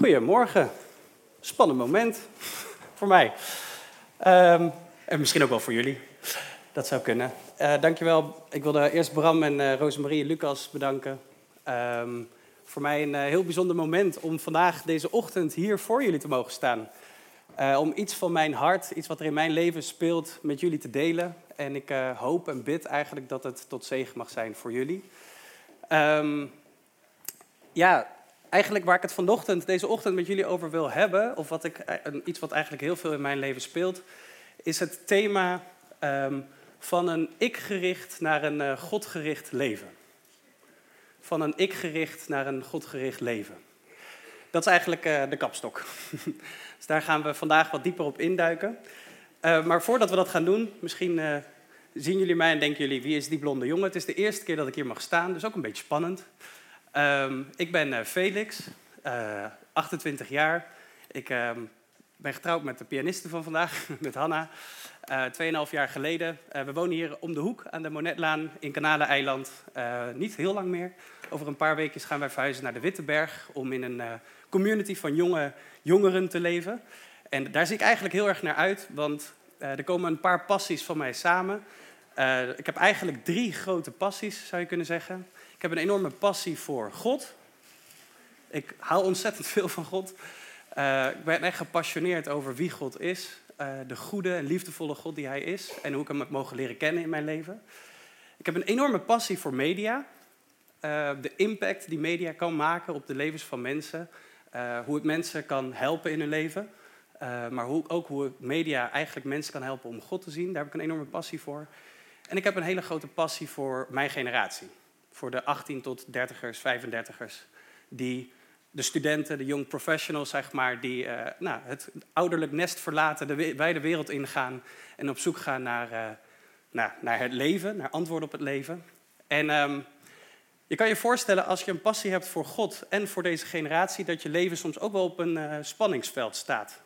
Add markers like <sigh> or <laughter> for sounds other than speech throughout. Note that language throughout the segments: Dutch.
Goedemorgen. Spannend moment <laughs> voor mij. Ehm, en misschien ook wel voor jullie. Dat zou kunnen. Uh, dankjewel. Ik wilde eerst Bram en uh, Rosemarie en Lucas bedanken. Um, voor mij een uh, heel bijzonder moment om vandaag, deze ochtend, hier voor jullie te mogen staan. om iets van mijn hart, iets wat er in mijn leven speelt, met jullie te delen. En ik hoop en bid eigenlijk dat het tot zegen mag zijn voor jullie. Um, ja, eigenlijk waar ik het vanochtend, deze ochtend met jullie over wil hebben, of wat ik, eh, iets wat eigenlijk heel veel in mijn leven speelt, is het thema um, van een ik-gericht naar een uh, godgericht leven. Van een ik-gericht naar een godgericht leven. Dat is eigenlijk uh, de kapstok. <laughs> dus daar gaan we vandaag wat dieper op induiken. Maar voordat we dat gaan doen, misschien zien jullie mij en denken jullie, wie is die blonde jongen? Het is de eerste keer dat ik hier mag staan, dus ook een beetje spannend. Um, ik ben uh, Felix, uh, 28 jaar. Ik uh, ben getrouwd met de pianiste van vandaag, <laughs> met Hanna. Uh, tweeënhalf jaar geleden. We wonen hier om de hoek aan de Monetlaan in Kanaleneiland. niet heel lang meer. Over een paar weken gaan wij verhuizen naar de Witteberg om in een community van jonge jongeren te leven. En daar zie ik eigenlijk heel erg naar uit, want er komen een paar passies van mij samen. ik heb eigenlijk drie grote passies, zou je kunnen zeggen. Ik heb een enorme passie voor God. Ik hou ontzettend veel van God. Uh, ik ben echt gepassioneerd over wie God is. Uh, de goede en liefdevolle God die Hij is. En hoe ik hem heb mogen leren kennen in mijn leven. Ik heb een enorme passie voor media. Uh, de impact die media kan maken op de levens van mensen. hoe het mensen kan helpen in hun leven. maar hoe, ook hoe media eigenlijk mensen kan helpen om God te zien. Daar heb ik een enorme passie voor. En ik heb een hele grote passie voor mijn generatie voor de 18 tot 30ers, 35ers, die de studenten, de young professionals, zeg maar, die uh, nou, het ouderlijk nest verlaten, de wijde wereld ingaan en op zoek gaan naar, uh, naar, naar het leven, naar antwoorden op het leven. En um, je kan je voorstellen, als je een passie hebt voor God en voor deze generatie, dat je leven soms ook wel op een uh, spanningsveld staat.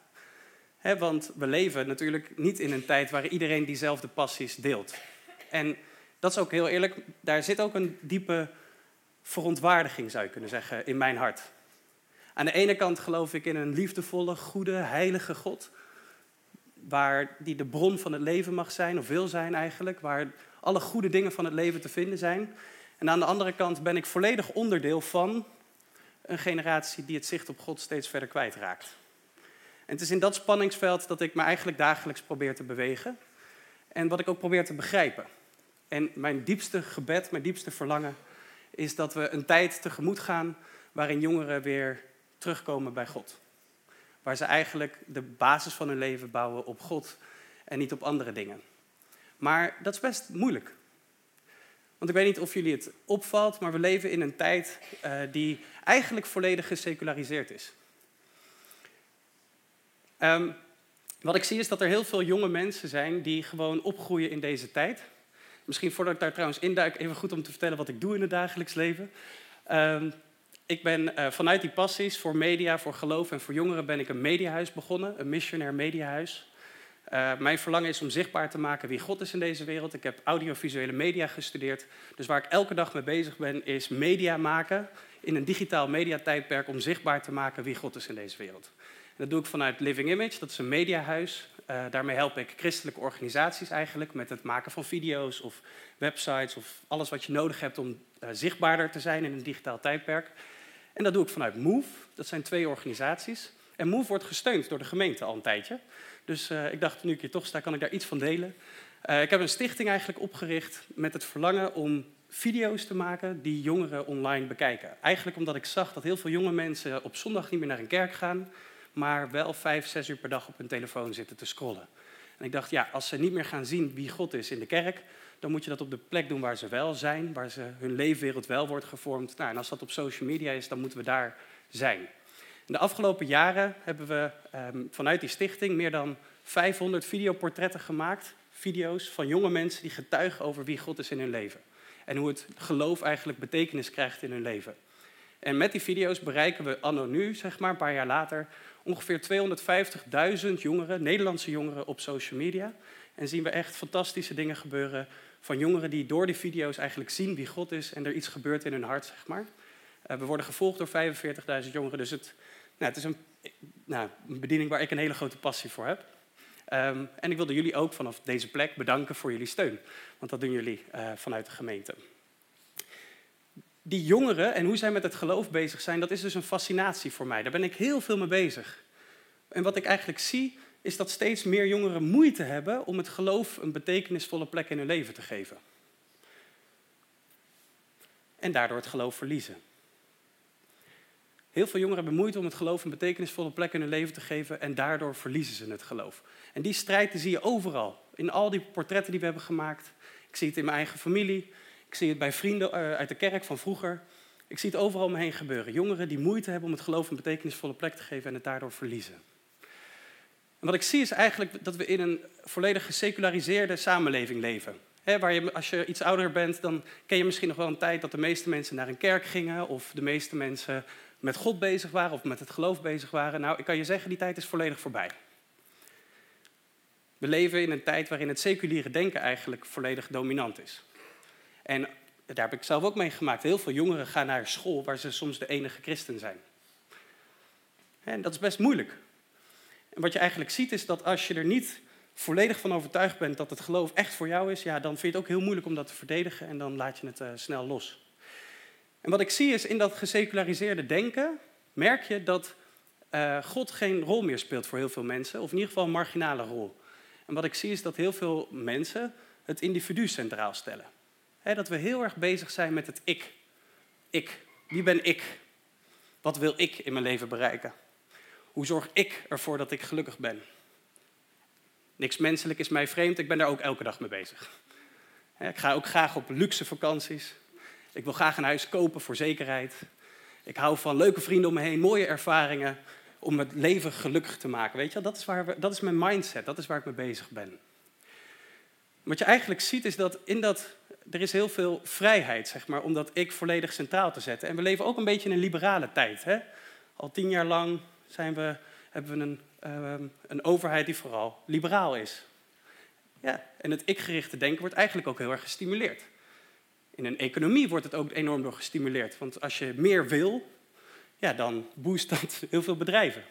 He, want we leven natuurlijk niet in een tijd waar iedereen diezelfde passies deelt. En dat is ook heel eerlijk, daar zit ook een diepe verontwaardiging, zou je kunnen zeggen, in mijn hart. Aan de ene kant geloof ik in een liefdevolle, goede, heilige God, waar die de bron van het leven mag zijn, of wil zijn eigenlijk, waar alle goede dingen van het leven te vinden zijn. En aan de andere kant ben ik volledig onderdeel van een generatie die het zicht op God steeds verder kwijtraakt. En het is in dat spanningsveld dat ik me eigenlijk dagelijks probeer te bewegen en wat ik ook probeer te begrijpen. En mijn diepste gebed, mijn diepste verlangen is dat we een tijd tegemoet gaan waarin jongeren weer terugkomen bij God. Waar ze eigenlijk de basis van hun leven bouwen op God en niet op andere dingen. Maar dat is best moeilijk. Want ik weet niet of jullie het opvalt, maar we leven in een tijd uh, die eigenlijk volledig geseculariseerd is. Um, wat ik zie is dat er heel veel jonge mensen zijn die gewoon opgroeien in deze tijd. Misschien voordat ik daar trouwens induik, even goed om te vertellen wat ik doe in het dagelijks leven. Um, ik ben uh, vanuit die passies voor media, voor geloof en voor jongeren ben ik een mediahuis begonnen, een missionair mediahuis. Uh, mijn verlangen is om zichtbaar te maken wie God is in deze wereld. Ik heb audiovisuele media gestudeerd. Dus waar ik elke dag mee bezig ben, is media maken in een digitaal mediatijdperk om zichtbaar te maken wie God is in deze wereld. En dat doe ik vanuit Living Image, dat is een mediahuis. Uh, daarmee help ik christelijke organisaties eigenlijk met het maken van video's of websites of alles wat je nodig hebt om uh, zichtbaarder te zijn in een digitaal tijdperk. En dat doe ik vanuit Move, dat zijn twee organisaties. En Move wordt gesteund door de gemeente al een tijdje. Dus uh, ik dacht, nu ik hier toch sta, kan ik daar iets van delen. ik heb een stichting eigenlijk opgericht met het verlangen om video's te maken die jongeren online bekijken. Eigenlijk omdat ik zag dat heel veel jonge mensen op zondag niet meer naar een kerk gaan maar wel vijf, zes uur per dag op hun telefoon zitten te scrollen. En ik dacht, ja, als ze niet meer gaan zien wie God is in de kerk, dan moet je dat op de plek doen waar ze wel zijn, waar ze, hun leefwereld wel wordt gevormd. Nou, en als dat op social media is, dan moeten we daar zijn. In de afgelopen jaren hebben we um, vanuit die stichting meer dan 500 videoportretten gemaakt. Video's van jonge mensen die getuigen over wie God is in hun leven. En hoe het geloof eigenlijk betekenis krijgt in hun leven. En met die video's bereiken we anno nu, zeg maar, een paar jaar later, ongeveer 250.000 jongeren, Nederlandse jongeren, op social media. En zien we echt fantastische dingen gebeuren van jongeren die door die video's eigenlijk zien wie God is en er iets gebeurt in hun hart, zeg maar. Uh, we worden gevolgd door 45.000 jongeren, dus het, Nou, het is een, nou, een bediening waar ik een hele grote passie voor heb. Ehm, en ik wilde jullie ook vanaf deze plek bedanken voor jullie steun. Want dat doen jullie uh, vanuit de gemeente. Die jongeren en hoe zij met het geloof bezig zijn, dat is dus een fascinatie voor mij. Daar ben ik heel veel mee bezig. En wat ik eigenlijk zie, is dat steeds meer jongeren moeite hebben om het geloof een betekenisvolle plek in hun leven te geven. En daardoor het geloof verliezen. Heel veel jongeren hebben moeite om het geloof een betekenisvolle plek in hun leven te geven en daardoor verliezen ze het geloof. En die strijd zie je overal. In al die portretten die we hebben gemaakt. Ik zie het in mijn eigen familie. Ik zie het bij vrienden eh, uit de kerk van vroeger. Ik zie het overal om me heen gebeuren. Jongeren die moeite hebben om het geloof een betekenisvolle plek te geven en het daardoor verliezen. En wat ik zie is eigenlijk dat we in een volledig geseculariseerde samenleving leven. waar je, als je iets ouder bent, dan ken je misschien nog wel een tijd dat de meeste mensen naar een kerk gingen, of de meeste mensen met God bezig waren of met het geloof bezig waren. Nou, ik kan je zeggen, die tijd is volledig voorbij. We leven in een tijd waarin het seculiere denken eigenlijk volledig dominant is. En daar heb ik zelf ook mee gemaakt. Heel veel jongeren gaan naar school waar ze soms de enige christen zijn. En dat is best moeilijk. En wat je eigenlijk ziet is dat als je er niet volledig van overtuigd bent dat het geloof echt voor jou is, ja, dan vind je het ook heel moeilijk om dat te verdedigen en dan laat je het uh, snel los. En wat ik zie is in dat geseculariseerde denken, merk je dat uh, God geen rol meer speelt voor heel veel mensen, of in ieder geval een marginale rol. En wat ik zie is dat heel veel mensen het individu centraal stellen. Dat we heel erg bezig zijn met het ik. Ik. Wie ben ik? Wat wil ik in mijn leven bereiken? Hoe zorg ik ervoor dat ik gelukkig ben? Niks menselijk is mij vreemd, ik ben daar ook elke dag mee bezig. Ik ga ook graag op luxe vakanties. Ik wil graag een huis kopen voor zekerheid. Ik hou van leuke vrienden om me heen, mooie ervaringen om het leven gelukkig te maken. Weet je, dat is, waar we, dat is mijn mindset, dat is waar ik mee bezig ben. Wat je eigenlijk ziet is dat in dat, er is heel veel vrijheid, zeg maar, om dat ik volledig centraal te zetten. En we leven ook een beetje in een liberale tijd. Hè? Al tien jaar lang zijn we, hebben we een, uh, een overheid die vooral liberaal is. Ja, en het ik-gerichte denken wordt eigenlijk ook heel erg gestimuleerd. In een economie wordt het ook enorm door gestimuleerd. Want als je meer wil, ja, dan boost dat <laughs> heel veel bedrijven.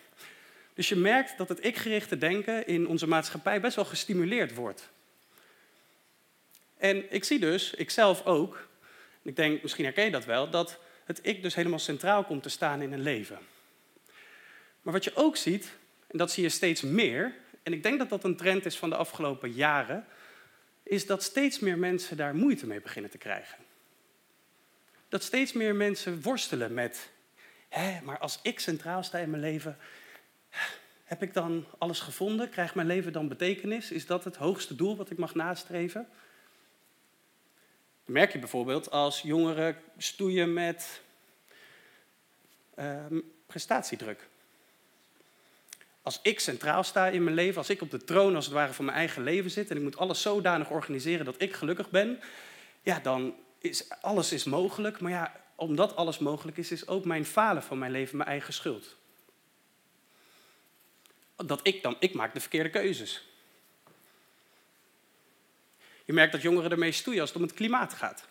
Dus je merkt dat het ik-gerichte denken in onze maatschappij best wel gestimuleerd wordt. En ik zie dus, ikzelf ook, ik denk, misschien herken je dat wel, dat het ik dus helemaal centraal komt te staan in een leven. Maar wat je ook ziet, en dat zie je steeds meer, en ik denk dat dat een trend is van de afgelopen jaren, is dat steeds meer mensen daar moeite mee beginnen te krijgen. Dat steeds meer mensen worstelen met, hè, maar als ik centraal sta in mijn leven, heb ik dan alles gevonden? Krijgt mijn leven dan betekenis? Is dat het hoogste doel wat ik mag nastreven? Merk je bijvoorbeeld als jongeren stoeien met uh, prestatiedruk. Als ik centraal sta in mijn leven, als ik op de troon als het ware van mijn eigen leven zit en ik moet alles zodanig organiseren dat ik gelukkig ben, ja, dan is alles is mogelijk. Maar ja, omdat alles mogelijk is, is ook mijn falen van mijn leven mijn eigen schuld. Dat ik dan, ik maak de verkeerde keuzes. Je merkt dat jongeren ermee stoeien als het om het klimaat gaat.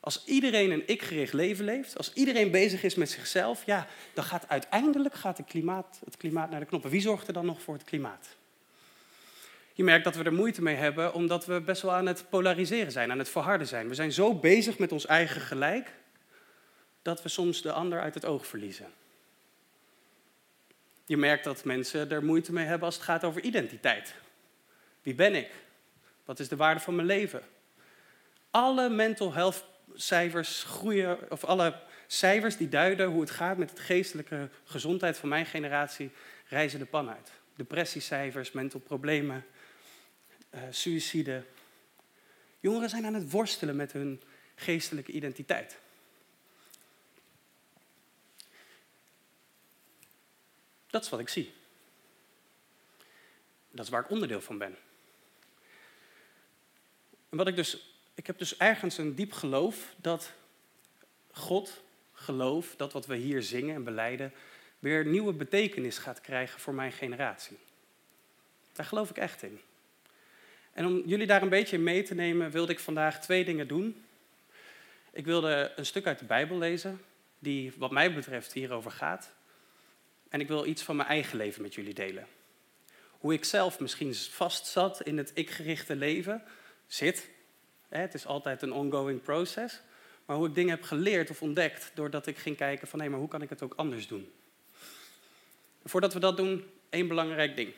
Als iedereen een ik-gericht leven leeft, als iedereen bezig is met zichzelf, ja, dan gaat uiteindelijk gaat het, klimaat, het klimaat naar de knoppen. Wie zorgt er dan nog voor het klimaat? Je merkt dat we er moeite mee hebben, omdat we best wel aan het polariseren zijn, aan het verharden zijn. We zijn zo bezig met ons eigen gelijk, dat we soms de ander uit het oog verliezen. Je merkt dat mensen er moeite mee hebben als het gaat over identiteit. Wie ben ik? Wat is de waarde van mijn leven? Alle mental health cijfers groeien, of alle cijfers die duiden hoe het gaat met de geestelijke gezondheid van mijn generatie, reizen de pan uit. Depressiecijfers, mental problemen, uh, suïcide. Jongeren zijn aan het worstelen met hun geestelijke identiteit. Dat is wat ik zie. Dat is waar ik onderdeel van ben. En wat ik dus ik heb dus ergens een diep geloof dat God, geloof, dat wat we hier zingen en beleiden, weer nieuwe betekenis gaat krijgen voor mijn generatie. Daar geloof ik echt in. En om jullie daar een beetje mee te nemen, wilde ik vandaag twee dingen doen. Ik wilde een stuk uit de Bijbel lezen, die wat mij betreft hierover gaat. En ik wil iets van mijn eigen leven met jullie delen. Hoe ik zelf misschien vast zat in het ik-gerichte leven, zit. Het is altijd een ongoing process. Maar hoe ik dingen heb geleerd of ontdekt doordat ik ging kijken van hé, maar hoe kan ik het ook anders doen? Voordat we dat doen, één belangrijk ding.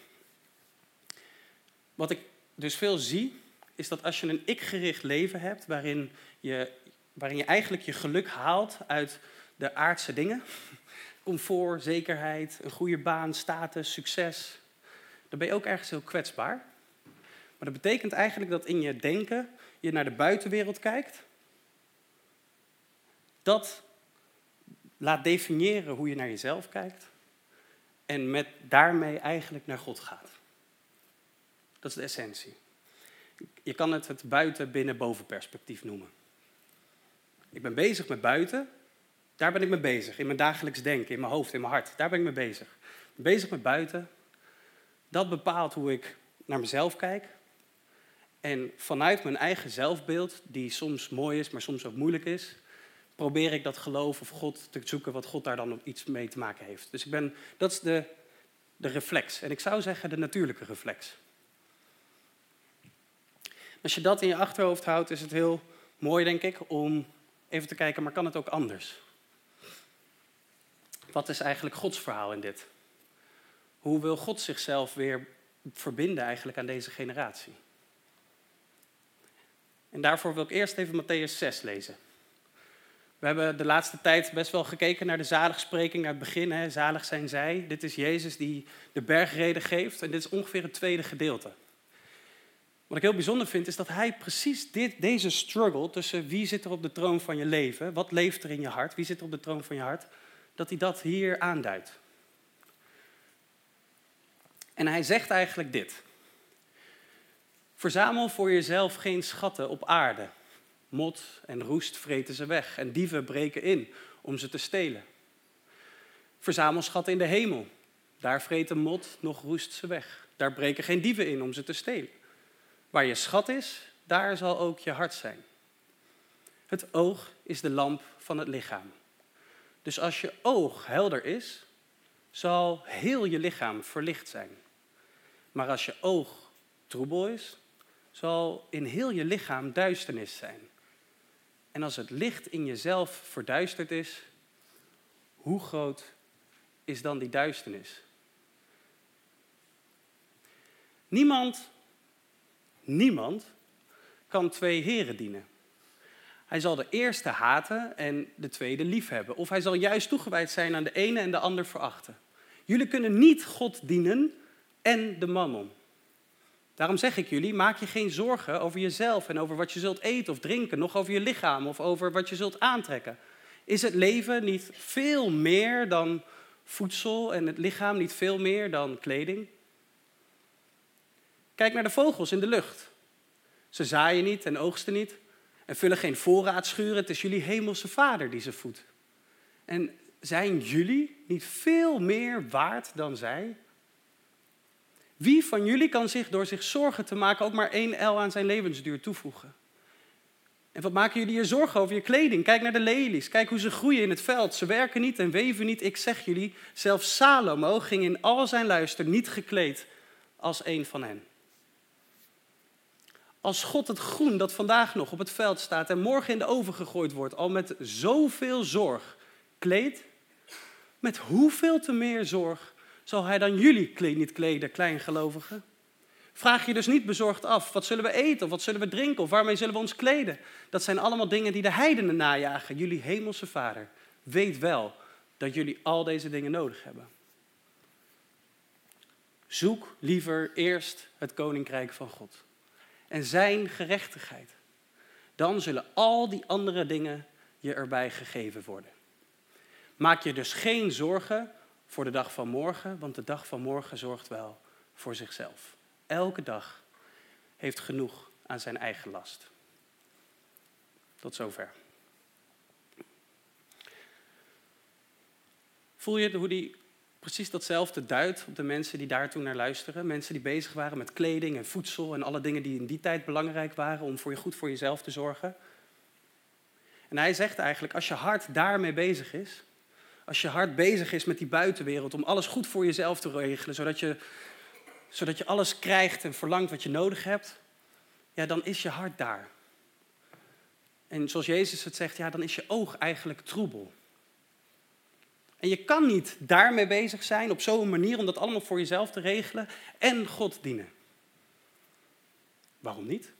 Wat ik dus veel zie, is dat als je een ik-gericht leven hebt, waarin je, waarin je eigenlijk je geluk haalt uit de aardse dingen, <laughs> comfort, zekerheid, een goede baan, status, succes, dan ben je ook ergens heel kwetsbaar. Maar dat betekent eigenlijk dat in je denken je naar de buitenwereld kijkt. Dat laat definiëren hoe je naar jezelf kijkt. En met daarmee eigenlijk naar God gaat. Dat is de essentie. Je kan het het buiten-binnen-boven perspectief noemen. Ik ben bezig met buiten, daar ben ik mee bezig. In mijn dagelijks denken, in mijn hoofd, in mijn hart, daar ben ik mee bezig. Bezig met buiten. Dat bepaalt hoe ik naar mezelf kijk. En vanuit mijn eigen zelfbeeld, die soms mooi is, maar soms ook moeilijk is, probeer ik dat geloof of God te zoeken wat God daar dan iets mee te maken heeft. Dus ik ben, dat is de, de reflex. En ik zou zeggen de natuurlijke reflex. Als je dat in je achterhoofd houdt, is het heel mooi, denk ik, om even te kijken, maar kan het ook anders? Wat is eigenlijk Gods verhaal in dit? Hoe wil God zichzelf weer verbinden eigenlijk aan deze generatie? En daarvoor wil ik eerst even Matthäus 6 lezen. We hebben de laatste tijd best wel gekeken naar de zaligspreking uit het begin. Hè. Zalig zijn zij. Dit is Jezus die de bergreden geeft. En dit is ongeveer het tweede gedeelte. Wat ik heel bijzonder vind, is dat hij precies dit, deze struggle tussen wie zit er op de troon van je leven, wat leeft er in je hart, wie zit er op de troon van je hart, dat hij dat hier aanduidt. En hij zegt eigenlijk dit. Verzamel voor jezelf geen schatten op aarde. Mot en roest vreten ze weg en dieven breken in om ze te stelen. Verzamel schatten in de hemel. Daar vreten mot nog roest ze weg. Daar breken geen dieven in om ze te stelen. Waar je schat is, daar zal ook je hart zijn. Het oog is de lamp van het lichaam. Dus als je oog helder is, zal heel je lichaam verlicht zijn. Maar als je oog troebel is, zal in heel je lichaam duisternis zijn. En als het licht in jezelf verduisterd is, hoe groot is dan die duisternis? Niemand, niemand kan twee heren dienen. Hij zal de eerste haten en de tweede liefhebben. Of hij zal juist toegewijd zijn aan de ene en de ander verachten. Jullie kunnen niet God dienen en de mammon. Daarom zeg ik jullie, maak je geen zorgen over jezelf en over wat je zult eten of drinken, nog over je lichaam of over wat je zult aantrekken. Is het leven niet veel meer dan voedsel en het lichaam niet veel meer dan kleding? Kijk naar de vogels in de lucht. Ze zaaien niet en oogsten niet en vullen geen voorraadschuren. Het is jullie hemelse vader die ze voedt. En zijn jullie niet veel meer waard dan zij? Wie van jullie kan zich door zich zorgen te maken ook maar één L aan zijn levensduur toevoegen? En wat maken jullie je zorgen over je kleding? Kijk naar de lelies. Kijk hoe ze groeien in het veld. Ze werken niet en weven niet. Ik zeg jullie, zelfs Salomo ging in al zijn luister niet gekleed als een van hen. Als God het groen dat vandaag nog op het veld staat en morgen in de oven gegooid wordt, al met zoveel zorg kleedt, met hoeveel te meer zorg zal hij dan jullie niet kleden, kleingelovigen? Vraag je dus niet bezorgd af, wat zullen we eten of wat zullen we drinken of waarmee zullen we ons kleden? Dat zijn allemaal dingen die de heidenen najagen. Jullie hemelse vader weet wel dat jullie al deze dingen nodig hebben. Zoek liever eerst het koninkrijk van God en zijn gerechtigheid. Dan zullen al die andere dingen je erbij gegeven worden. Maak je dus geen zorgen voor de dag van morgen, want de dag van morgen zorgt wel voor zichzelf. Elke dag heeft genoeg aan zijn eigen last. Tot zover. Voel je hoe die precies datzelfde duidt op de mensen die daartoe naar luisteren? Mensen die bezig waren met kleding en voedsel en alle dingen die in die tijd belangrijk waren om voor je goed voor jezelf te zorgen. En hij zegt eigenlijk, als je hart daarmee bezig is, als je hart bezig is met die buitenwereld, om alles goed voor jezelf te regelen, zodat je, zodat je alles krijgt en verlangt wat je nodig hebt, ja, dan is je hart daar. En zoals Jezus het zegt, ja, dan is je oog eigenlijk troebel. En je kan niet daarmee bezig zijn op zo'n manier om dat allemaal voor jezelf te regelen en God dienen. Waarom niet?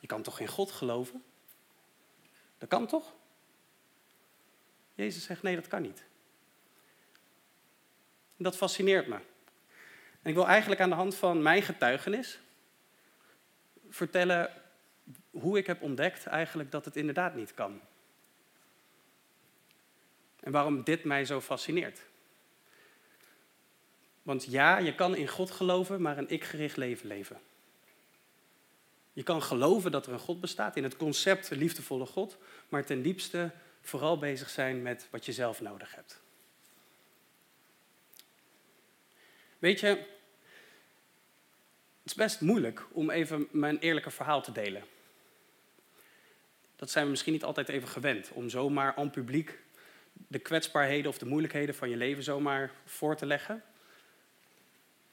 Je kan toch geen God geloven? Dat kan toch? Jezus zegt nee, dat kan niet. Dat fascineert me. En ik wil eigenlijk aan de hand van mijn getuigenis vertellen hoe ik heb ontdekt eigenlijk dat het inderdaad niet kan. En waarom dit mij zo fascineert. Want ja, je kan in God geloven, maar een ik-gericht leven leven. Je kan geloven dat er een God bestaat, in het concept liefdevolle God, maar ten diepste vooral bezig zijn met wat je zelf nodig hebt. Weet je, het is best moeilijk om even mijn eerlijke verhaal te delen. Dat zijn we misschien niet altijd even gewend, om zomaar aan publiek de kwetsbaarheden of de moeilijkheden van je leven zomaar voor te leggen.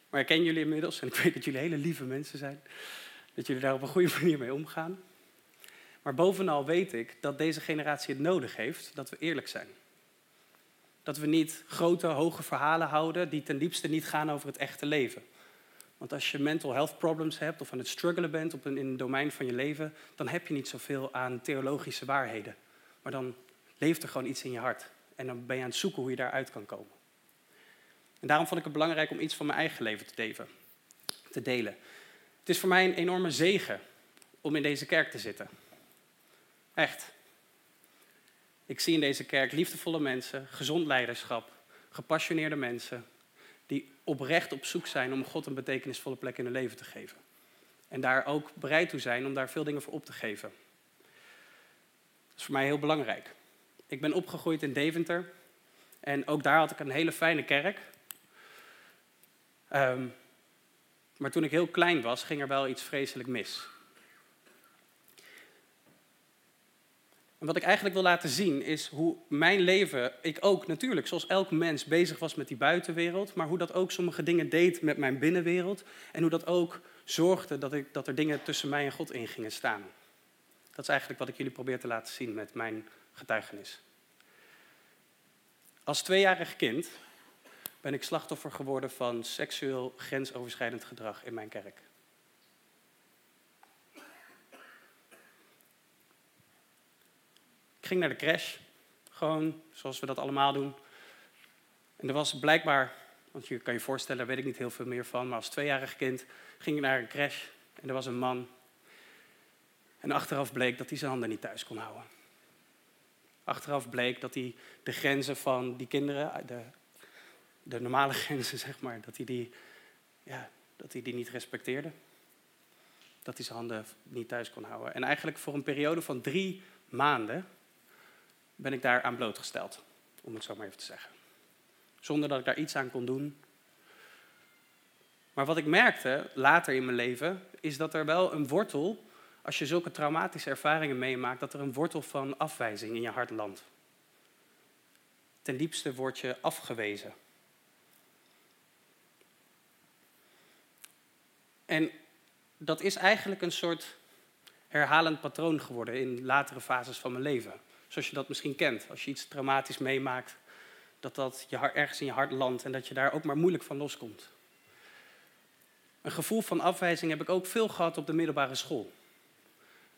Maar ik ken jullie inmiddels en ik weet dat jullie hele lieve mensen zijn. Dat jullie daar op een goede <laughs> manier mee omgaan. Maar bovenal weet ik dat deze generatie het nodig heeft dat we eerlijk zijn. Dat we niet grote, hoge verhalen houden die ten diepste niet gaan over het echte leven. Want als je mental health problems hebt of aan het struggelen bent op een, in een domein van je leven, dan heb je niet zoveel aan theologische waarheden. Maar dan leeft er gewoon iets in je hart. En dan ben je aan het zoeken hoe je daaruit kan komen. En daarom vond ik het belangrijk om iets van mijn eigen leven te, te delen. Het is voor mij een enorme zegen om in deze kerk te zitten. Echt. Ik zie in deze kerk liefdevolle mensen, gezond leiderschap, gepassioneerde mensen, die oprecht op zoek zijn om God een betekenisvolle plek in hun leven te geven. En daar ook bereid toe zijn om daar veel dingen voor op te geven. Dat is voor mij heel belangrijk. Ik ben opgegroeid in Deventer en ook daar had ik een hele fijne kerk. Ehm, maar toen ik heel klein was, ging er wel iets vreselijk mis. En wat ik eigenlijk wil laten zien is hoe mijn leven, ik ook natuurlijk, zoals elk mens, bezig was met die buitenwereld, maar hoe dat ook sommige dingen deed met mijn binnenwereld en hoe dat ook zorgde dat, ik, dat er dingen tussen mij en God in gingen staan. Dat is eigenlijk wat ik jullie probeer te laten zien met mijn getuigenis. Als tweejarig kind ben ik slachtoffer geworden van seksueel grensoverschrijdend gedrag in mijn kerk. Ging naar de crash, gewoon zoals we dat allemaal doen. En er was blijkbaar, want je kan je voorstellen, daar weet ik niet heel veel meer van, maar als tweejarig kind ging ik naar een crash en er was een man. En achteraf bleek dat hij zijn handen niet thuis kon houden. Achteraf bleek dat hij de grenzen van die kinderen, de, de normale <laughs> grenzen zeg maar, dat hij die, ja, dat hij die niet respecteerde. Dat hij zijn handen niet thuis kon houden. En eigenlijk voor een periode van drie maanden ben ik daar aan blootgesteld, om het zo maar even te zeggen. Zonder dat ik daar iets aan kon doen. Maar wat ik merkte later in mijn leven, is dat er wel een wortel als je zulke traumatische ervaringen meemaakt, dat er een wortel van afwijzing in je hart landt. Ten diepste word je afgewezen. En dat is eigenlijk een soort herhalend patroon geworden in latere fases van mijn leven. Zoals je dat misschien kent. Als je iets traumatisch meemaakt, dat dat je ergens in je hart landt en dat je daar ook maar moeilijk van loskomt. Een gevoel van afwijzing heb ik ook veel gehad op de middelbare school.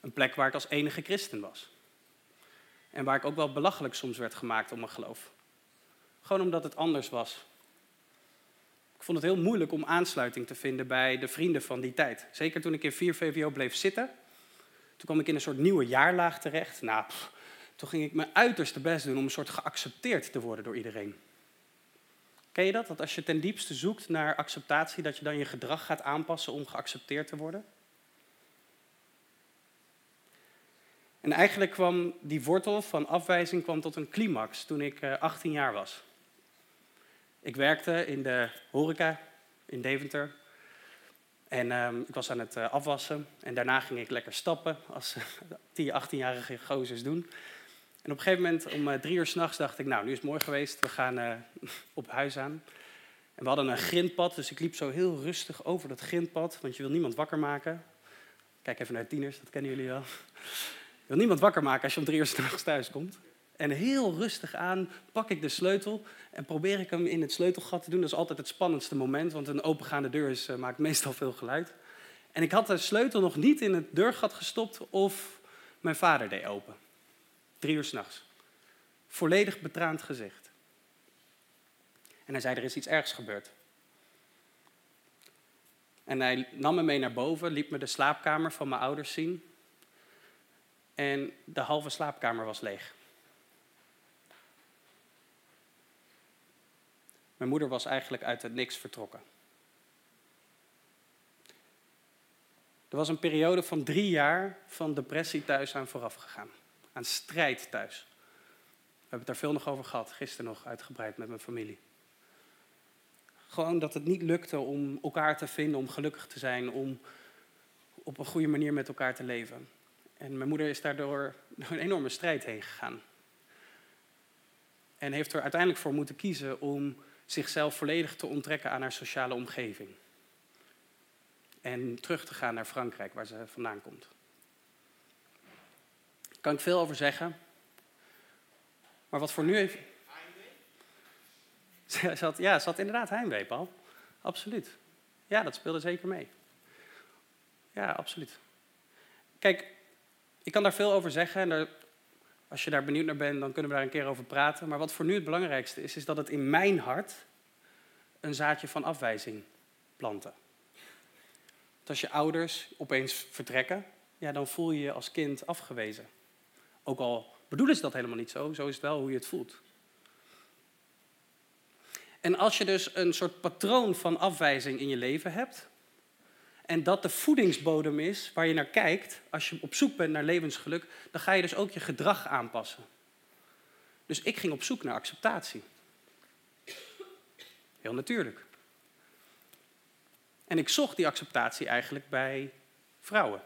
Een plek waar ik als enige christen was. En waar ik ook wel belachelijk soms werd gemaakt om mijn geloof. Gewoon omdat het anders was. Ik vond het heel moeilijk om aansluiting te vinden bij de vrienden van die tijd. Zeker toen ik in 4 VWO bleef zitten. Toen kwam ik in een soort nieuwe jaarlaag terecht. Nou, toen ging ik mijn uiterste best doen om een soort geaccepteerd te worden door iedereen. Ken je dat? Dat als je ten diepste zoekt naar acceptatie, dat je dan je gedrag gaat aanpassen om geaccepteerd te worden? En eigenlijk kwam die wortel van afwijzing kwam tot een climax toen ik 18 eh, jaar was. Ik werkte in de horeca in Deventer. En ehm, ik was aan het uh, afwassen. En daarna ging ik lekker stappen, als <laughs> 10, 18-jarige gozers doen. En op een gegeven moment om uh, drie uur s'nachts dacht ik, nou, nu is het mooi geweest, we gaan uh, <laughs> op huis aan. En we hadden een grindpad, dus ik liep zo heel rustig over dat grindpad, want je wil niemand wakker maken. Kijk even naar tieners, dat kennen jullie wel. Je wil niemand wakker maken als je om drie uur s'nachts thuis komt. En heel rustig aan pak ik de sleutel en probeer ik hem in het sleutelgat te doen. Dat is altijd het spannendste moment, want een opengaande deur is, uh, maakt meestal veel geluid. En ik had de sleutel nog niet in het deurgat gestopt of mijn vader deed open. Drie uur s'nachts. Volledig betraand gezicht. En hij zei, er is iets ergs gebeurd. En hij nam me mee naar boven, liep me de slaapkamer van mijn ouders zien. En de halve slaapkamer was leeg. Mijn moeder was eigenlijk uit het niks vertrokken. Er was een periode van drie jaar van depressie thuis aan vooraf gegaan. Aan strijd thuis. We hebben het daar veel nog over gehad, gisteren nog uitgebreid met mijn familie. Gewoon dat het niet lukte om elkaar te vinden, om gelukkig te zijn, om op een goede manier met elkaar te leven. En mijn moeder is daardoor door een enorme strijd heen gegaan. En heeft er uiteindelijk voor moeten kiezen om zichzelf volledig te onttrekken aan haar sociale omgeving. En terug te gaan naar Frankrijk, waar ze vandaan komt. Kan ik veel over zeggen. Maar wat voor nu. Ze had, <laughs> ja, had inderdaad heimwee, Paul. Absoluut. Ja, dat speelde zeker mee. Ja, absoluut. Kijk, ik kan daar veel over zeggen. En als je daar benieuwd naar bent, dan kunnen we daar een keer over praten. Maar wat voor nu het belangrijkste is, is dat het in mijn hart een zaadje van afwijzing planten. Want als je ouders opeens vertrekken, ja, dan voel je je als kind afgewezen. Ook al bedoelen ze dat helemaal niet zo, zo is het wel hoe je het voelt. En als je dus een soort patroon van afwijzing in je leven hebt, en dat de voedingsbodem is waar je naar kijkt als je op zoek bent naar levensgeluk, dan ga je dus ook je gedrag aanpassen. Dus ik ging op zoek naar acceptatie. Heel natuurlijk. En ik zocht die acceptatie eigenlijk bij vrouwen.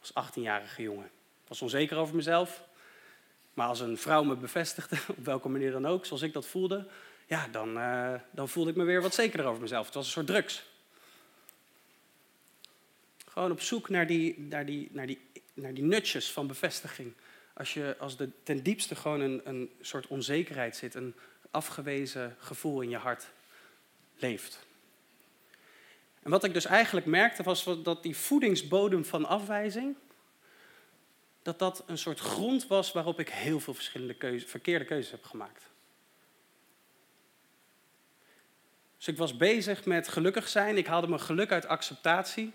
Als 18-jarige jongen. Was onzeker over mezelf. Maar als een vrouw me bevestigde, <laughs> op welke manier dan ook, zoals ik dat voelde, ja, dan, uh, dan voelde ik me weer wat zekerder over mezelf. Het was een soort drugs. Gewoon op zoek naar die, die, naar die, naar die nutjes van bevestiging. Als, je, als er ten diepste gewoon een, een soort onzekerheid zit, een afgewezen gevoel in je hart leeft. En wat ik dus eigenlijk merkte was dat die voedingsbodem van afwijzing, dat dat een soort grond was waarop ik heel veel verschillende verkeerde keuzes heb gemaakt. Dus ik was bezig met gelukkig zijn. Ik haalde mijn geluk uit acceptatie.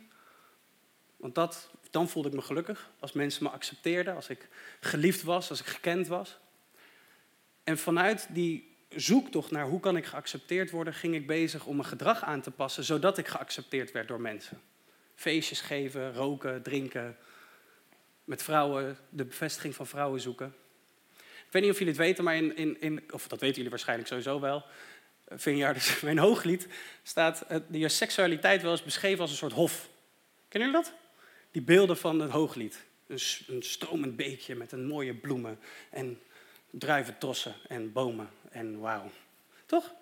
Want dat, dan voelde ik me gelukkig. Als mensen me accepteerden, als ik geliefd was, als ik gekend was. En vanuit die zoektocht naar hoe kan ik geaccepteerd worden, ging ik bezig om mijn gedrag aan te passen, zodat ik geaccepteerd werd door mensen. Feestjes geven, roken, drinken, met vrouwen, de bevestiging van vrouwen zoeken. Ik weet niet of jullie het weten, maar in, in, in of dat weten jullie waarschijnlijk sowieso wel, Vineyard, dus <laughs> mijn hooglied, staat je seksualiteit wel eens beschreven als een soort hof. Kennen jullie dat? Die beelden van het hooglied. Een, een stromend beekje met een mooie bloemen en druiventrossen en bomen en wauw. Toch?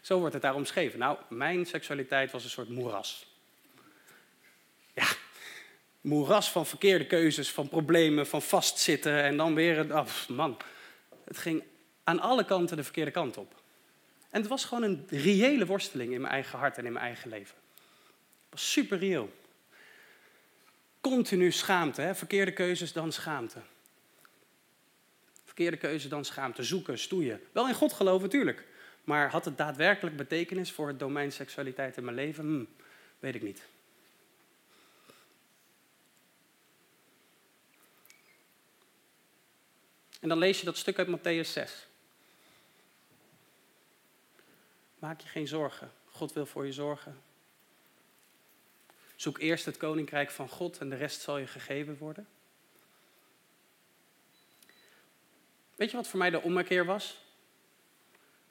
Zo wordt het daar omschreven. Nou, mijn seksualiteit was een soort moeras. Moeras van verkeerde keuzes, van problemen, van vastzitten en dan weer... Oh, man, het ging aan alle kanten de verkeerde kant op. En het was gewoon een reële worsteling in mijn eigen hart en in mijn eigen leven. Het was super reëel. Continu schaamte, hè? verkeerde keuzes dan schaamte. Verkeerde keuze dan schaamte, zoeken, stoeien. Wel in God geloven natuurlijk. Maar had het daadwerkelijk betekenis voor het domein seksualiteit in mijn leven? Hm, weet ik niet. En dan lees je dat stuk uit Matthäus 6. Maak je geen zorgen. God wil voor je zorgen. Zoek eerst het koninkrijk van God en de rest zal je gegeven worden. Weet je wat voor mij de ommekeer was?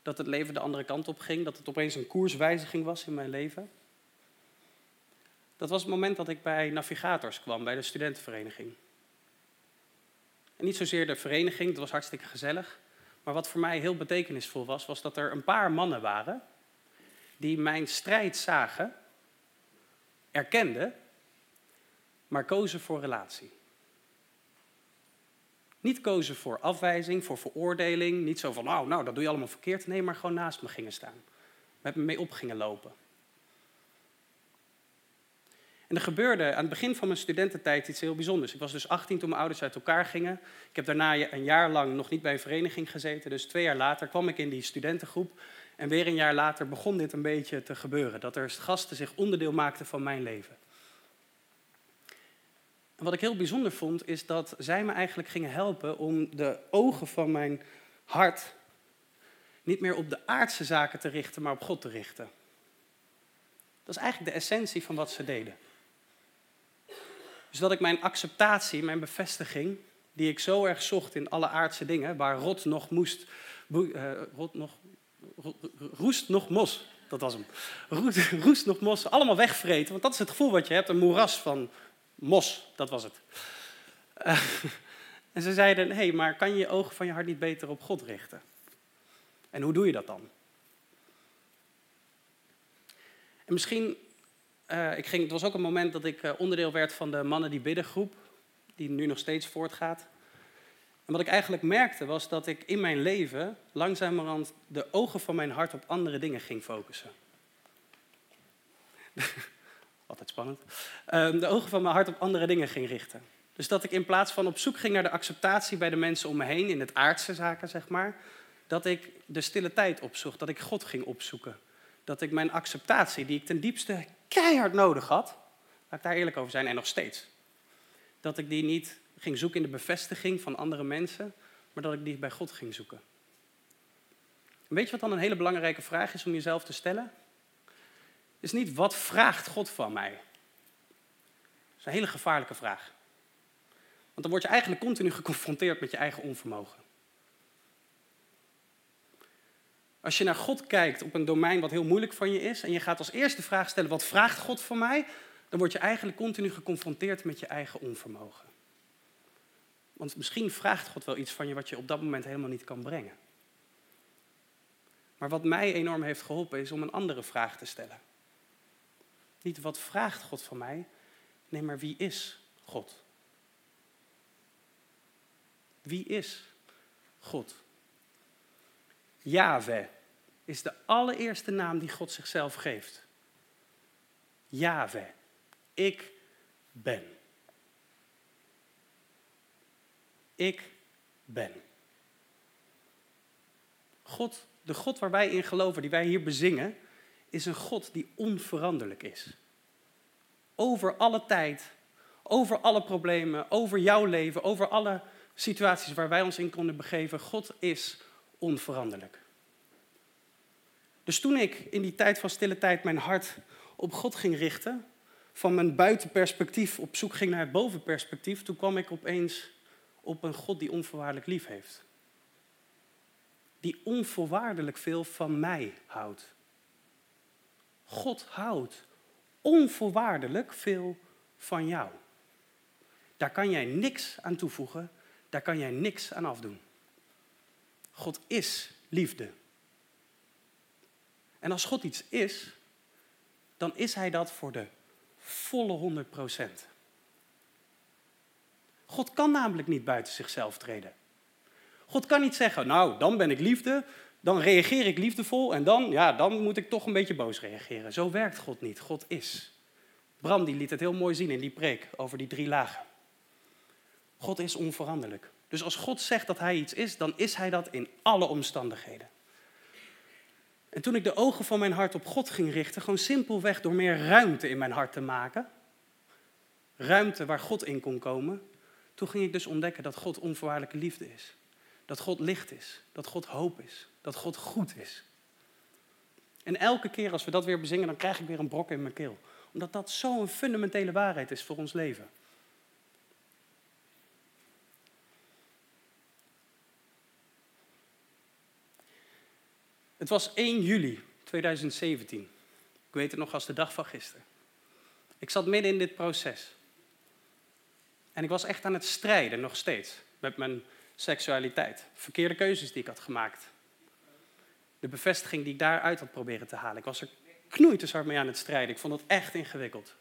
Dat het leven de andere kant op ging, dat het opeens een koerswijziging was in mijn leven. Dat was het moment dat ik bij navigators kwam, bij de studentenvereniging. Niet zozeer de vereniging, dat was hartstikke gezellig. Maar wat voor mij heel betekenisvol was, was dat er een paar mannen waren die mijn strijd zagen, erkenden, maar kozen voor relatie. Niet kozen voor afwijzing, voor veroordeling. Niet zo van, nou, nou, dat doe je allemaal verkeerd. Nee, maar gewoon naast me gingen staan. Met me mee op gingen lopen. En er gebeurde aan het begin van mijn studententijd iets heel bijzonders. Ik was dus 18 toen mijn ouders uit elkaar gingen. Ik heb daarna een jaar lang nog niet bij een vereniging gezeten. Dus twee jaar later kwam ik in die studentengroep. En weer een jaar later begon dit een beetje te gebeuren. Dat er gasten zich onderdeel maakten van mijn leven. En wat ik heel bijzonder vond, is dat zij me eigenlijk gingen helpen om de ogen van mijn hart niet meer op de aardse zaken te richten, maar op God te richten. Dat is eigenlijk de essentie van wat ze deden. Dus dat ik mijn acceptatie, mijn bevestiging, die ik zo erg zocht in alle aardse dingen, waar rot nog moest, uh, rot nog, roest nog mos, dat was hem. Roest, <laughs> roest nog mos, allemaal wegvreten, want dat is het gevoel wat je hebt, een moeras van mos, dat was het. Uh, <laughs> en ze zeiden, hé, hey, maar kan je je ogen van je hart niet beter op God richten? En hoe doe je dat dan? En misschien uh, ik ging, het was ook een moment dat ik uh, onderdeel werd van de Mannen die Bidden groep, die nu nog steeds voortgaat. En wat ik eigenlijk merkte was dat ik in mijn leven langzamerhand de ogen van mijn hart op andere dingen ging focussen. <laughs> Altijd spannend. Uh, de ogen van mijn hart op andere dingen ging richten. Dus dat ik in plaats van op zoek ging naar de acceptatie bij de mensen om me heen, in het aardse zaken zeg maar, dat ik de stille tijd opzocht, dat ik God ging opzoeken. Dat ik mijn acceptatie, die ik ten diepste keihard nodig had, laat ik daar eerlijk over zijn, en nog steeds. Dat ik die niet ging zoeken in de bevestiging van andere mensen, maar dat ik die bij God ging zoeken. weet je wat dan een hele belangrijke vraag is om jezelf te stellen? Is niet wat vraagt God van mij? Dat is een hele gevaarlijke vraag. Want dan word je eigenlijk continu geconfronteerd met je eigen onvermogen. Als je naar God kijkt op een domein wat heel moeilijk van je is en je gaat als eerste vraag stellen, wat vraagt God van mij? Dan word je eigenlijk continu geconfronteerd met je eigen onvermogen. Want misschien vraagt God wel iets van je wat je op dat moment helemaal niet kan brengen. Maar wat mij enorm heeft geholpen is om een andere vraag te stellen. Niet wat vraagt God van mij, nee, maar wie is God? Wie is God? Yahweh is de allereerste naam die God zichzelf geeft. Yahweh. Ik ben. Ik ben. God, de God waar wij in geloven, die wij hier bezingen, is een God die onveranderlijk is. Over alle tijd, over alle problemen, over jouw leven, over alle situaties waar wij ons in konden begeven. God is onveranderlijk. Dus toen ik in die tijd van stille tijd mijn hart op God ging richten, van mijn buitenperspectief op zoek ging naar het bovenperspectief, toen kwam ik opeens op een God die onvoorwaardelijk lief heeft. Die onvoorwaardelijk veel van mij houdt. God houdt onvoorwaardelijk veel van jou. Daar kan jij niks aan toevoegen, daar kan jij niks aan afdoen. God is liefde. En als God iets is, dan is Hij dat voor de volle 100 procent. God kan namelijk niet buiten zichzelf treden. God kan niet zeggen, nou, dan ben ik liefde, dan reageer ik liefdevol en dan, ja, dan moet ik toch een beetje boos reageren. Zo werkt God niet. God is. Bram die liet het heel mooi zien in die preek over die drie lagen. God is onveranderlijk. Dus als God zegt dat hij iets is, dan is hij dat in alle omstandigheden. En toen ik de ogen van mijn hart op God ging richten, gewoon simpelweg door meer ruimte in mijn hart te maken, ruimte waar God in kon komen, toen ging ik dus ontdekken dat God onvoorwaardelijke liefde is. Dat God licht is, dat God hoop is, dat God goed is. En elke keer als we dat weer bezingen, dan krijg ik weer een brok in mijn keel. Omdat dat zo'n fundamentele waarheid is voor ons leven. Het was 1 juli 2017. Ik weet het nog als de dag van gisteren. Ik zat midden in dit proces. En ik was echt aan het strijden, nog steeds. met mijn seksualiteit. Verkeerde keuzes die ik had gemaakt. De bevestiging die ik daaruit had proberen te halen. Ik was er knoeiteshard mee aan het strijden. Ik vond het echt ingewikkeld.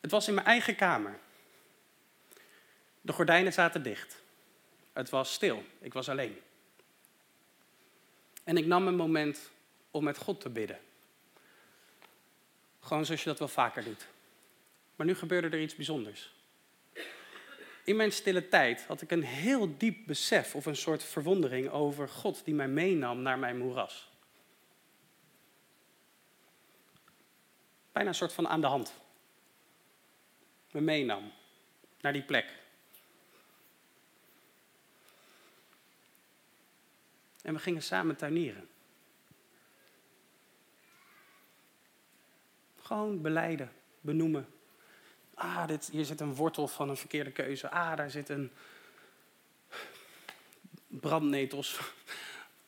Het was in mijn eigen kamer. De gordijnen zaten dicht. Het was stil. Ik was alleen. En ik nam een moment om met God te bidden. Gewoon zoals je dat wel vaker doet. Maar nu gebeurde er iets bijzonders. In mijn stille tijd had ik een heel diep besef of een soort verwondering over God die mij meenam naar mijn moeras. Bijna een soort van aan de hand. Me meenam naar die plek. En we gingen samen tuinieren. Gewoon beleiden, benoemen. Ah, dit, hier zit een wortel van een verkeerde keuze. Ah, daar zit een brandnetels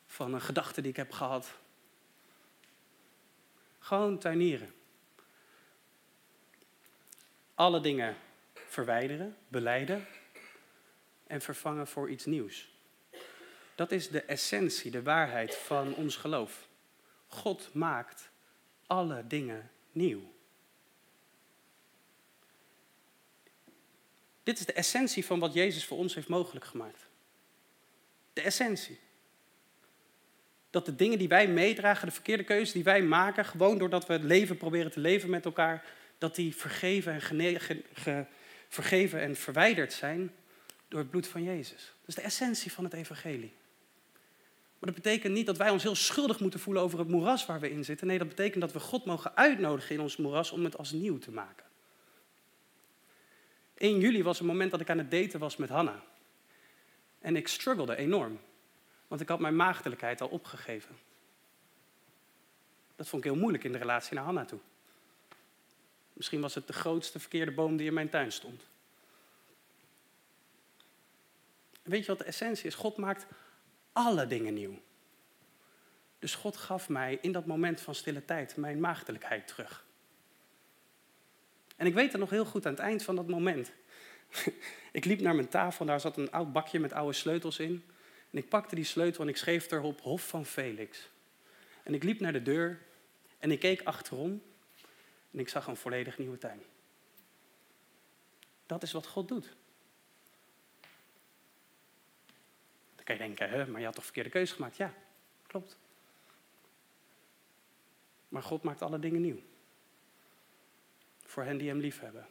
van een gedachte die ik heb gehad. Gewoon tuinieren. Alle dingen verwijderen, beleiden en vervangen voor iets nieuws. Dat is de essentie, de waarheid van ons geloof. God maakt alle dingen nieuw. Dit is de essentie van wat Jezus voor ons heeft mogelijk gemaakt. De essentie. Dat de dingen die wij meedragen, de verkeerde keuzes die wij maken, gewoon doordat we het leven proberen te leven met elkaar, dat die vergeven en, ge, vergeven en verwijderd zijn door het bloed van Jezus. Dat is de essentie van het evangelie. Maar dat betekent niet dat wij ons heel schuldig moeten voelen over het moeras waar we in zitten. Nee, dat betekent dat we God mogen uitnodigen in ons moeras om het als nieuw te maken. 1 juli was een moment dat ik aan het daten was met Hanna. En ik struggelde enorm. Want ik had mijn maagdelijkheid al opgegeven. Dat vond ik heel moeilijk in de relatie naar Hanna toe. Misschien was het de grootste verkeerde boom die in mijn tuin stond. weet je wat de essentie is? God maakt alle dingen nieuw. Dus God gaf mij in dat moment van stille tijd mijn maagdelijkheid terug. En ik weet het nog heel goed aan het eind van dat moment. <laughs> ik liep naar mijn tafel, daar zat een oud bakje met oude sleutels in. En ik pakte die sleutel en ik schreef erop Hof van Felix. En ik liep naar de deur en ik keek achterom en ik zag een volledig nieuwe tuin. Dat is wat God doet. Dan kan je denken, hè, maar je had toch verkeerde keuze gemaakt? Ja, klopt. Maar God maakt alle dingen nieuw. Voor hen die hem lief hebben.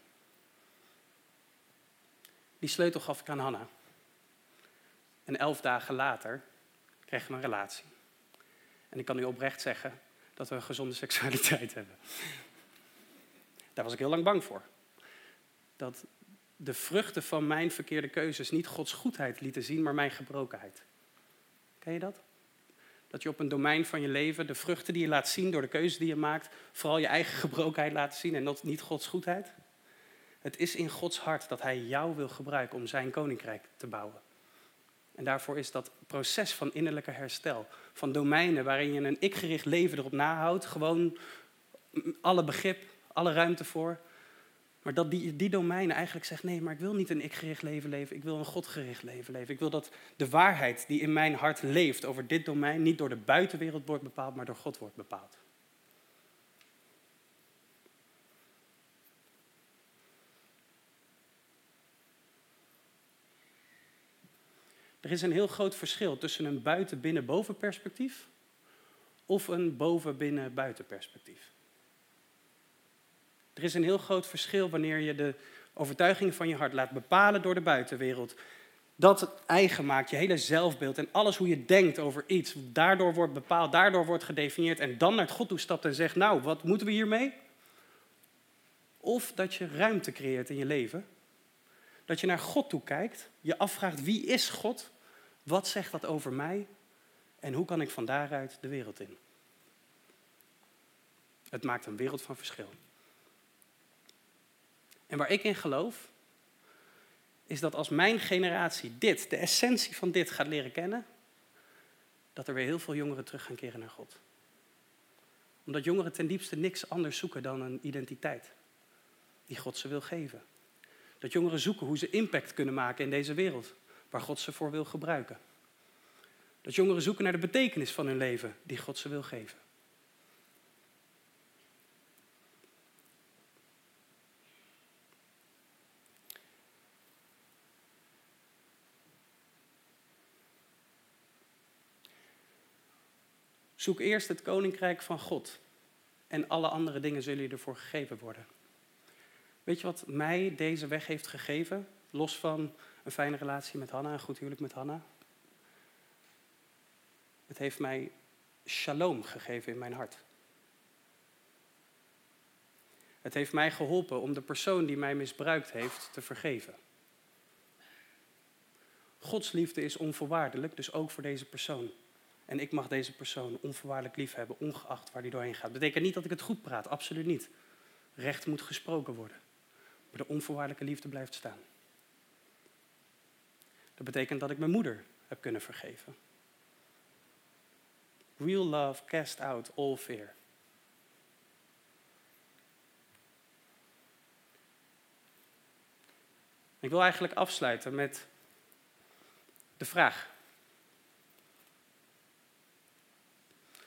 Die sleutel gaf ik aan Hanna. En elf dagen later kregen we een relatie. En ik kan u oprecht zeggen dat we een gezonde seksualiteit <laughs> hebben. Daar was ik heel lang bang voor. Dat de vruchten van mijn verkeerde keuzes niet Gods goedheid lieten zien, maar mijn gebrokenheid. Ken je dat? Dat je op een domein van je leven de vruchten die je laat zien door de keuzes die je maakt, vooral je eigen <laughs> gebrokenheid laat zien en niet Gods goedheid. Het is in Gods hart dat Hij jou wil gebruiken om Zijn koninkrijk te bouwen. En daarvoor is dat proces van innerlijke herstel, van domeinen waarin je een ik-gericht leven erop nahoudt, gewoon alle begrip, alle ruimte voor, maar dat die, die domeinen eigenlijk zegt, nee, maar ik wil niet een ik-gericht leven leven, ik wil een godgericht leven leven. Ik wil dat de waarheid die in mijn hart leeft over dit domein niet door de buitenwereld wordt bepaald, maar door God wordt bepaald. Er is een heel groot verschil tussen een buiten-binnen-boven perspectief of een boven-binnen-buiten perspectief. Er is een heel groot verschil wanneer je de overtuigingen van je hart laat bepalen door de buitenwereld. Dat het eigen maakt, je hele zelfbeeld en alles hoe je denkt over iets. Daardoor wordt bepaald, daardoor wordt gedefinieerd en dan naar God toe stapt en zegt, nou, wat moeten we hiermee? Of dat je ruimte creëert in je leven. Dat je naar God toe kijkt, je afvraagt, wie is God? Wat zegt dat over mij? En hoe kan ik van daaruit de wereld in? Het maakt een wereld van verschil. En waar ik in geloof, is dat als mijn generatie dit, de essentie van dit gaat leren kennen, dat er weer heel veel jongeren terug gaan keren naar God. Omdat jongeren ten diepste niks anders zoeken dan een identiteit die God ze wil geven. Dat jongeren zoeken hoe ze impact kunnen maken in deze wereld, waar God ze voor wil gebruiken. Dat jongeren zoeken naar de betekenis van hun leven die God ze wil geven. Zoek eerst het koninkrijk van God en alle andere dingen zullen je ervoor gegeven worden. Weet je wat mij deze weg heeft gegeven, los van een fijne relatie met Hanna, een goed huwelijk met Hanna? Het heeft mij shalom gegeven in mijn hart. Het heeft mij geholpen om de persoon die mij misbruikt heeft te vergeven. Gods liefde is onvoorwaardelijk, dus ook voor deze persoon. En ik mag deze persoon onvoorwaardelijk lief hebben, ongeacht waar die doorheen gaat. Dat betekent niet dat ik het goed praat, absoluut niet. Recht moet gesproken worden. Maar de onvoorwaardelijke liefde blijft staan. Dat betekent dat ik mijn moeder heb kunnen vergeven. Real love cast out all fear. Ik wil eigenlijk afsluiten met de vraag.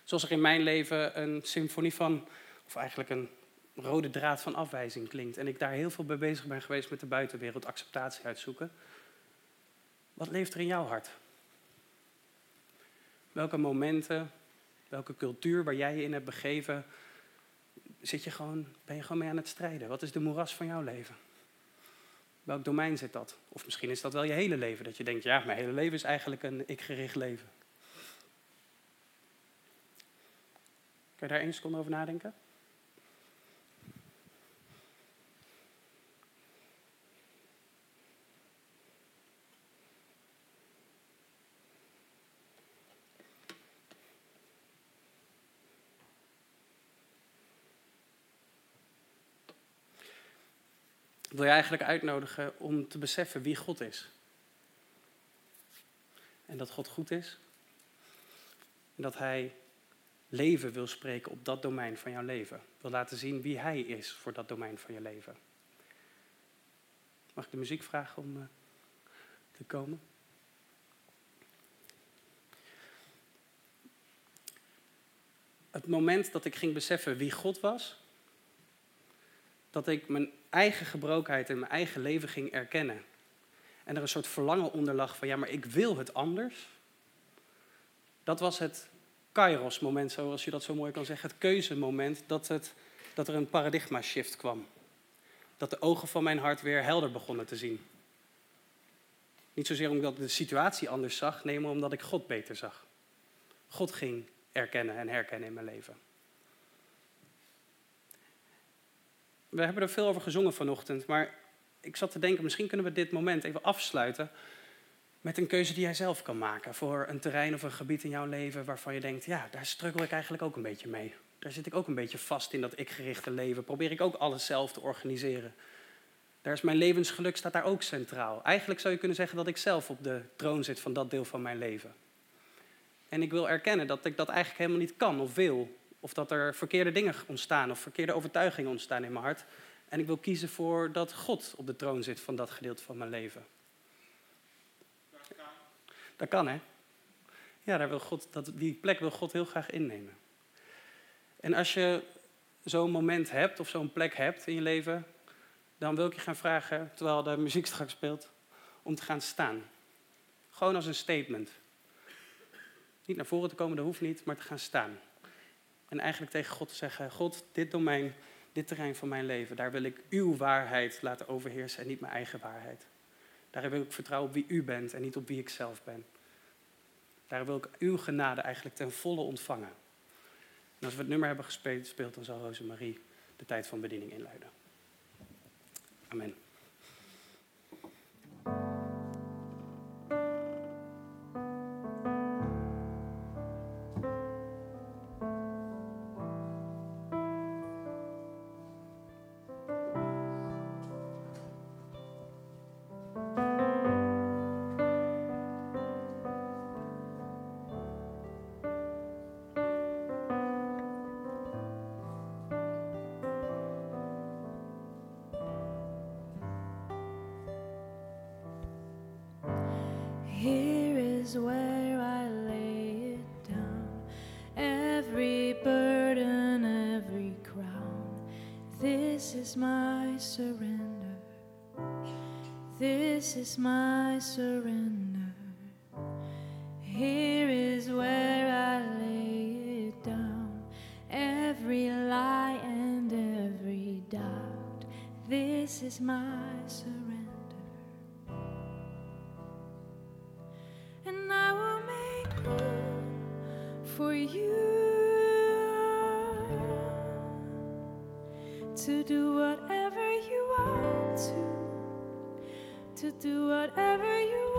Zoals er in mijn leven een symfonie van, of eigenlijk een rode draad van afwijzing klinkt. En ik daar heel veel mee bezig ben geweest met de buitenwereld, acceptatie uitzoeken. Wat leeft er in jouw hart? Welke momenten, welke cultuur waar jij je in hebt begeven, zit je gewoon, ben je gewoon mee aan het strijden? Wat is de moeras van jouw leven? Welk domein zit dat? Of misschien is dat wel je hele leven, dat je denkt, ja, mijn hele leven is eigenlijk een ik-gericht leven. Kan je daar één seconde over nadenken? Wil je eigenlijk uitnodigen om te beseffen wie God is. En dat God goed is. En dat Hij leven wil spreken op dat domein van jouw leven. Wil laten zien wie Hij is voor dat domein van je leven. Mag ik de muziek vragen om uh, te komen? Het moment dat ik ging beseffen wie God was, dat ik mijn eigen gebrokenheid in mijn eigen leven ging erkennen. En er een soort verlangen onder lag van ja, maar ik wil het anders. Dat was het kairos-moment, zoals je dat zo mooi kan zeggen, het keuzemoment, dat, het, dat er een paradigma-shift kwam. Dat de ogen van mijn hart weer helder begonnen te zien. Niet zozeer omdat ik de situatie anders zag, nee, maar omdat ik God beter zag. God ging erkennen en herkennen in mijn leven. We hebben er veel over gezongen vanochtend, maar ik zat te denken, misschien kunnen we dit moment even afsluiten met een keuze die jij zelf kan maken voor een terrein of een gebied in jouw leven waarvan je denkt, ja, daar struggle ik eigenlijk ook een beetje mee. Daar zit ik ook een beetje vast in dat ik-gerichte leven. Probeer ik ook alles zelf te organiseren. Daar is mijn levensgeluk staat daar ook centraal. Eigenlijk zou je kunnen zeggen dat ik zelf op de troon zit van dat deel van mijn leven. En ik wil erkennen dat ik dat eigenlijk helemaal niet kan of wil. Of dat er verkeerde dingen ontstaan of verkeerde overtuigingen ontstaan in mijn hart. En ik wil kiezen voor dat God op de troon zit van dat gedeelte van mijn leven. Dat kan, hè? Ja, daar wil God, dat, die plek wil God heel graag innemen. En als je zo'n moment hebt of zo'n plek hebt in je leven, dan wil ik je gaan vragen, terwijl de muziek straks speelt, om te gaan staan. Gewoon als een statement. Niet naar voren te komen, dat hoeft niet, maar te gaan staan. En eigenlijk tegen God te zeggen, God, dit domein, dit terrein van mijn leven, daar wil ik uw waarheid laten overheersen en niet mijn eigen waarheid. Daar wil ik vertrouwen op wie u bent en niet op wie ik zelf ben. Daar wil ik uw genade eigenlijk ten volle ontvangen. En als we het nummer hebben gespeeld, dan zal Rosemarie de tijd van bediening inluiden. Amen. This is my surrender. This is my surrender. Here is where I lay it down. Every lie and every doubt. This is my surrender. And I will make room for you to do whatever you want to, to do whatever you want